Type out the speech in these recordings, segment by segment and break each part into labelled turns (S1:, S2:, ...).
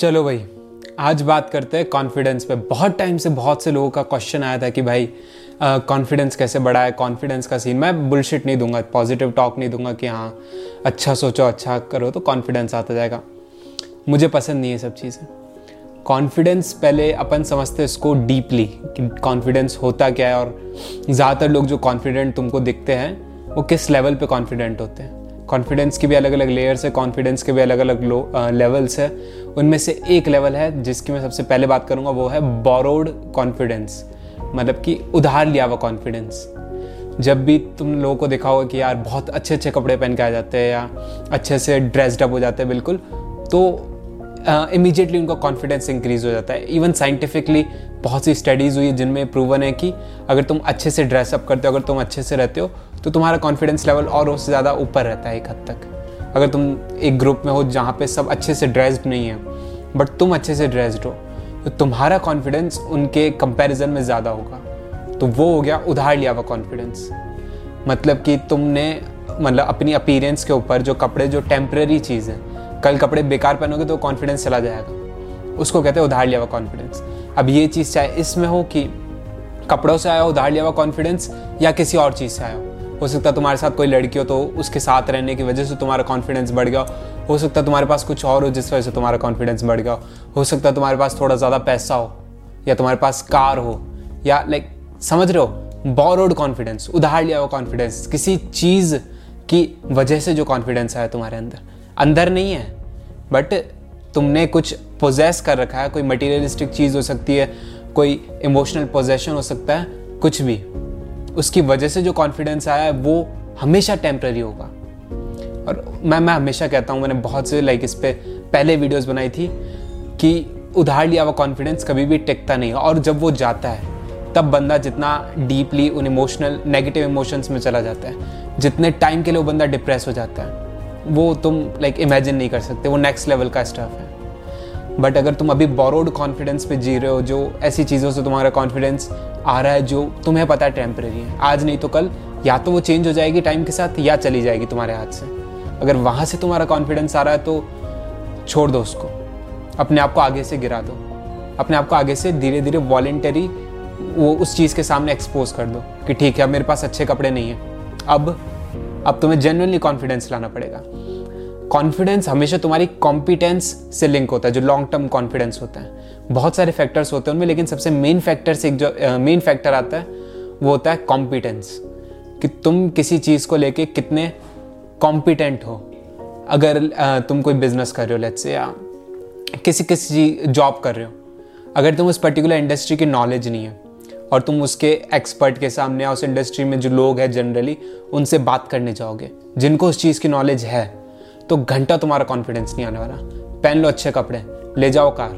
S1: चलो भाई, आज बात करते हैं कॉन्फिडेंस पे। बहुत टाइम से बहुत से लोगों का क्वेश्चन आया था कि भाई कॉन्फिडेंस कैसे बढ़ाए कॉन्फिडेंस का सीन मैं बुलशिट नहीं दूँगा पॉजिटिव टॉक नहीं दूँगा कि हाँ अच्छा सोचो अच्छा करो तो कॉन्फिडेंस आता जाएगा। मुझे पसंद नहीं है सब चीज़ें। कॉन्फिडेंस पहले अपन समझते इसको डीपली कि कॉन्फिडेंस होता क्या है, और ज़्यादातर लोग जो कॉन्फिडेंट तुमको दिखते हैं, वो किस लेवल पे कॉन्फिडेंट होते हैं। कॉन्फिडेंस के भी अलग अलग लेयर्स है कॉन्फिडेंस के भी अलग अलग लेवल्स है। उनमें से एक लेवल है जिसकी मैं सबसे पहले बात करूँगा, वो है बोरोड कॉन्फिडेंस मतलब कि उधार लिया हुआ कॉन्फिडेंस जब भी तुम लोगों को देखा होगा कि यार बहुत अच्छे अच्छे कपड़े पहन के आ जाते हैं या अच्छे से ड्रेस्ड अप हो जाते हैं, बिल्कुल तो इमीजिएटली uh, उनका कॉन्फिडेंस इंक्रीज हो जाता है. इवन साइंटिफिकली बहुत सी स्टडीज़ हुई जिनमें प्रूवन है कि अगर तुम अच्छे से ड्रेसअप करते हो अगर तुम अच्छे से रहते हो तो तुम्हारा कॉन्फिडेंस लेवल और उससे ज़्यादा ऊपर रहता है एक हद तक. अगर तुम एक ग्रुप में हो जहाँ पे सब अच्छे से ड्रेस्ड नहीं है बट तुम अच्छे से ड्रेस्ड हो तो तुम्हारा कॉन्फिडेंस उनके कंपैरिजन में ज़्यादा होगा. तो वो हो गया उधार लिया हुआ कॉन्फिडेंस मतलब कि तुमने मतलब अपनी अपीरेंस के ऊपर जो कपड़े जो टेम्प्रेरी चीज़ है कल कपड़े बेकार पहनोगे तो कॉन्फिडेंस चला जाएगा। उसको कहते हैं, उधार लिया हुआ कॉन्फिडेंस अब ये चीज़ चाहे इसमें हो कि कपड़ों से आया हो, उधार लिया हुआ कॉन्फिडेंस या किसी और चीज़ से आया हो। सकता है तुम्हारे साथ कोई लड़की हो तो उसके साथ रहने की वजह से तुम्हारा कॉन्फिडेंस बढ़ गया हो। सकता है तुम्हारे पास कुछ और हो जिस वजह से तुम्हारा कॉन्फिडेंस बढ़ गया हो। सकता है तुम्हारे पास थोड़ा ज़्यादा पैसा हो, या तुम्हारे पास कार हो, या लाइक समझ रहे हो बोरोड कॉन्फिडेंस उधार लिया हुआ कॉन्फिडेंस किसी चीज़ की वजह से जो कॉन्फिडेंस आया तुम्हारे अंदर। अंदर नहीं है बट तुमने कुछ पोजेस कर रखा है, कोई मटीरियलिस्टिक चीज़ हो सकती है, कोई इमोशनल पोजेशन हो सकता है, कुछ भी। उसकी वजह से जो कॉन्फिडेंस आया है, वो हमेशा टेम्प्ररी होगा। और मैं मैं हमेशा कहता हूँ, मैंने बहुत से लाइक इस पर पहले वीडियोस बनाई थी कि उधार लिया हुआ कॉन्फिडेंस कभी भी टिकता नहीं और जब वो जाता है, तब बंदा जितना डीपली उन इमोशनल नेगेटिव इमोशंस में चला जाता है, जितने टाइम के लिए वो बंदा डिप्रेस हो जाता है। वो तुम लाइक like, इमेजिन नहीं कर सकते वो नेक्स्ट लेवल का स्टफ़ है। बट अगर तुम अभी बोरोड कॉन्फिडेंस पे जी रहे हो जो ऐसी चीज़ों से तुम्हारा कॉन्फिडेंस आ रहा है जो तुम्हें पता है टेम्प्रेरी है। आज नहीं तो कल या तो वो चेंज हो जाएगी टाइम के साथ या चली जाएगी तुम्हारे हाथ से। अगर वहाँ से तुम्हारा कॉन्फिडेंस आ रहा है तो छोड़ दो उसको। अपने आप को आगे से गिरा दो। अपने आप को आगे से धीरे धीरे वॉलेंटरी वो उस चीज़ के सामने एक्सपोज कर दो कि ठीक है अब मेरे पास अच्छे कपड़े नहीं हैं। अब अब तुम्हें जेनुअनली कॉन्फिडेंस लाना पड़ेगा। कॉन्फिडेंस हमेशा तुम्हारी कॉम्पिटेंस से लिंक होता है, जो लॉन्ग टर्म कॉन्फिडेंस होता है। बहुत सारे फैक्टर्स होते हैं उनमें, लेकिन सबसे मेन फैक्टर से एक जो मेन फैक्टर आता है, वो होता है कॉम्पिटेंस कि तुम किसी चीज़ को लेके कितने कॉम्पिटेंट हो। अगर तुम कोई बिज़नेस कर रहे हो लेट्स से या किसी किसी जॉब कर रहे हो। अगर तुम उस पर्टिकुलर इंडस्ट्री की नॉलेज नहीं है और तुम उसके एक्सपर्ट के सामने या उस इंडस्ट्री में जो लोग हैं जनरली उनसे बात करने जाओगे, जिनको उस चीज़ की नॉलेज है तो घंटा तुम्हारा कॉन्फिडेंस नहीं आने वाला। पहन लो अच्छे कपड़े, ले जाओ कार,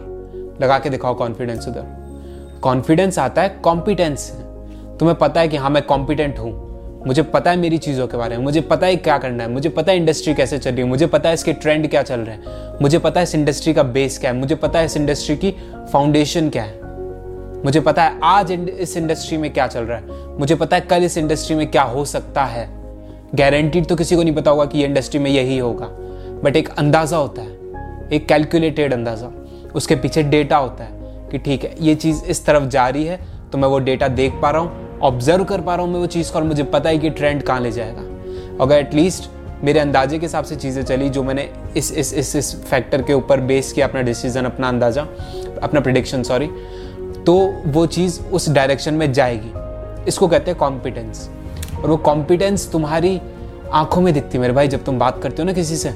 S1: लगा के दिखाओ कॉन्फिडेंस उधर। कॉन्फिडेंस आता है कॉम्पिटेंस तुम्हें पता है कि हाँ मैं कॉम्पिटेंट हूँ। मुझे पता है मेरी चीज़ों के बारे में, मुझे पता है क्या करना है, मुझे पता है इंडस्ट्री कैसे चल रही है, मुझे पता है इसके ट्रेंड क्या चल रहे हैं, मुझे पता है इस इंडस्ट्री का बेस क्या है, मुझे पता है इस इंडस्ट्री की फाउंडेशन क्या है। मुझे पता है आज इस इंडस्ट्री में क्या चल रहा है। मुझे पता है कल इस इंडस्ट्री में क्या हो सकता है। गारंटीड तो किसी को नहीं पता होगा कि इंडस्ट्री में यही होगा। बट एक अंदाज़ा होता है, एक कैलकुलेटेड अंदाज़ा। उसके पीछे डेटा होता है कि ठीक है, ये चीज़ इस तरफ़ जा रही है तो मैं वो डेटा देख पा रहा हूँ ऑब्ज़र्व कर पा रहा हूँ मैं वो चीज़ को, और मुझे पता है कि ट्रेंड कहाँ ले जाएगा। अगर एटलीस्ट मेरे अंदाजे के हिसाब से चीज़ें चली, जो मैंने इस इस इस इस फैक्टर के ऊपर बेस किया, अपना डिसीज़न अपना अंदाज़ा, अपना प्रिडिक्शन सॉरी तो वो चीज़ उस डायरेक्शन में जाएगी। इसको कहते हैं कॉम्पिटेंस और वो कॉम्पिटेंस तुम्हारी आँखों में दिखती है मेरे भाई, जब तुम बात करते हो ना किसी से।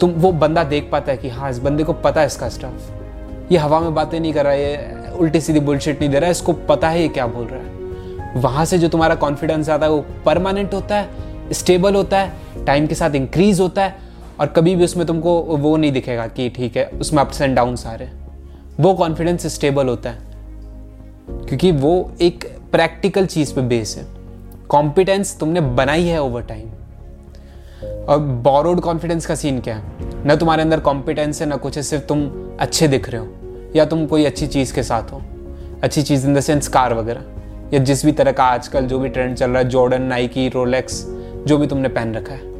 S1: तुम, वो बंदा देख पाता है कि हाँ इस बंदे को पता है इसका स्टाफ ये हवा में बातें नहीं कर रहा है ये उल्टी सीधी बुलशिट नहीं दे रहा है इसको पता है ये क्या बोल रहा है। वहाँ से जो तुम्हारा कॉन्फिडेंस आता है, वो परमानेंट होता है स्टेबल होता है टाइम के साथ इंक्रीज होता है, और कभी भी उसमें तुमको वो नहीं दिखेगा कि ठीक है, उसमें अप्स एंड डाउन आ रहे हैं। वो कॉन्फिडेंस स्टेबल होता है। क्योंकि वो एक प्रैक्टिकल चीज़ पे बेस है। कॉम्पिटेंस तुमने बनाई है ओवर टाइम और बोरोड कॉन्फिडेंस का सीन क्या है? न तुम्हारे अंदर कॉम्पिटेंस है, ना कुछ है, सिर्फ़ तुम अच्छे दिख रहे हो, या तुम कोई अच्छी चीज़ के साथ हो। अच्छी चीज़ इन द सेंस कार वगैरह, या जिस भी तरह का आजकल जो भी ट्रेंड चल रहा है जॉर्डन नाइकी रोलेक्स जो भी तुमने पहन रखा है।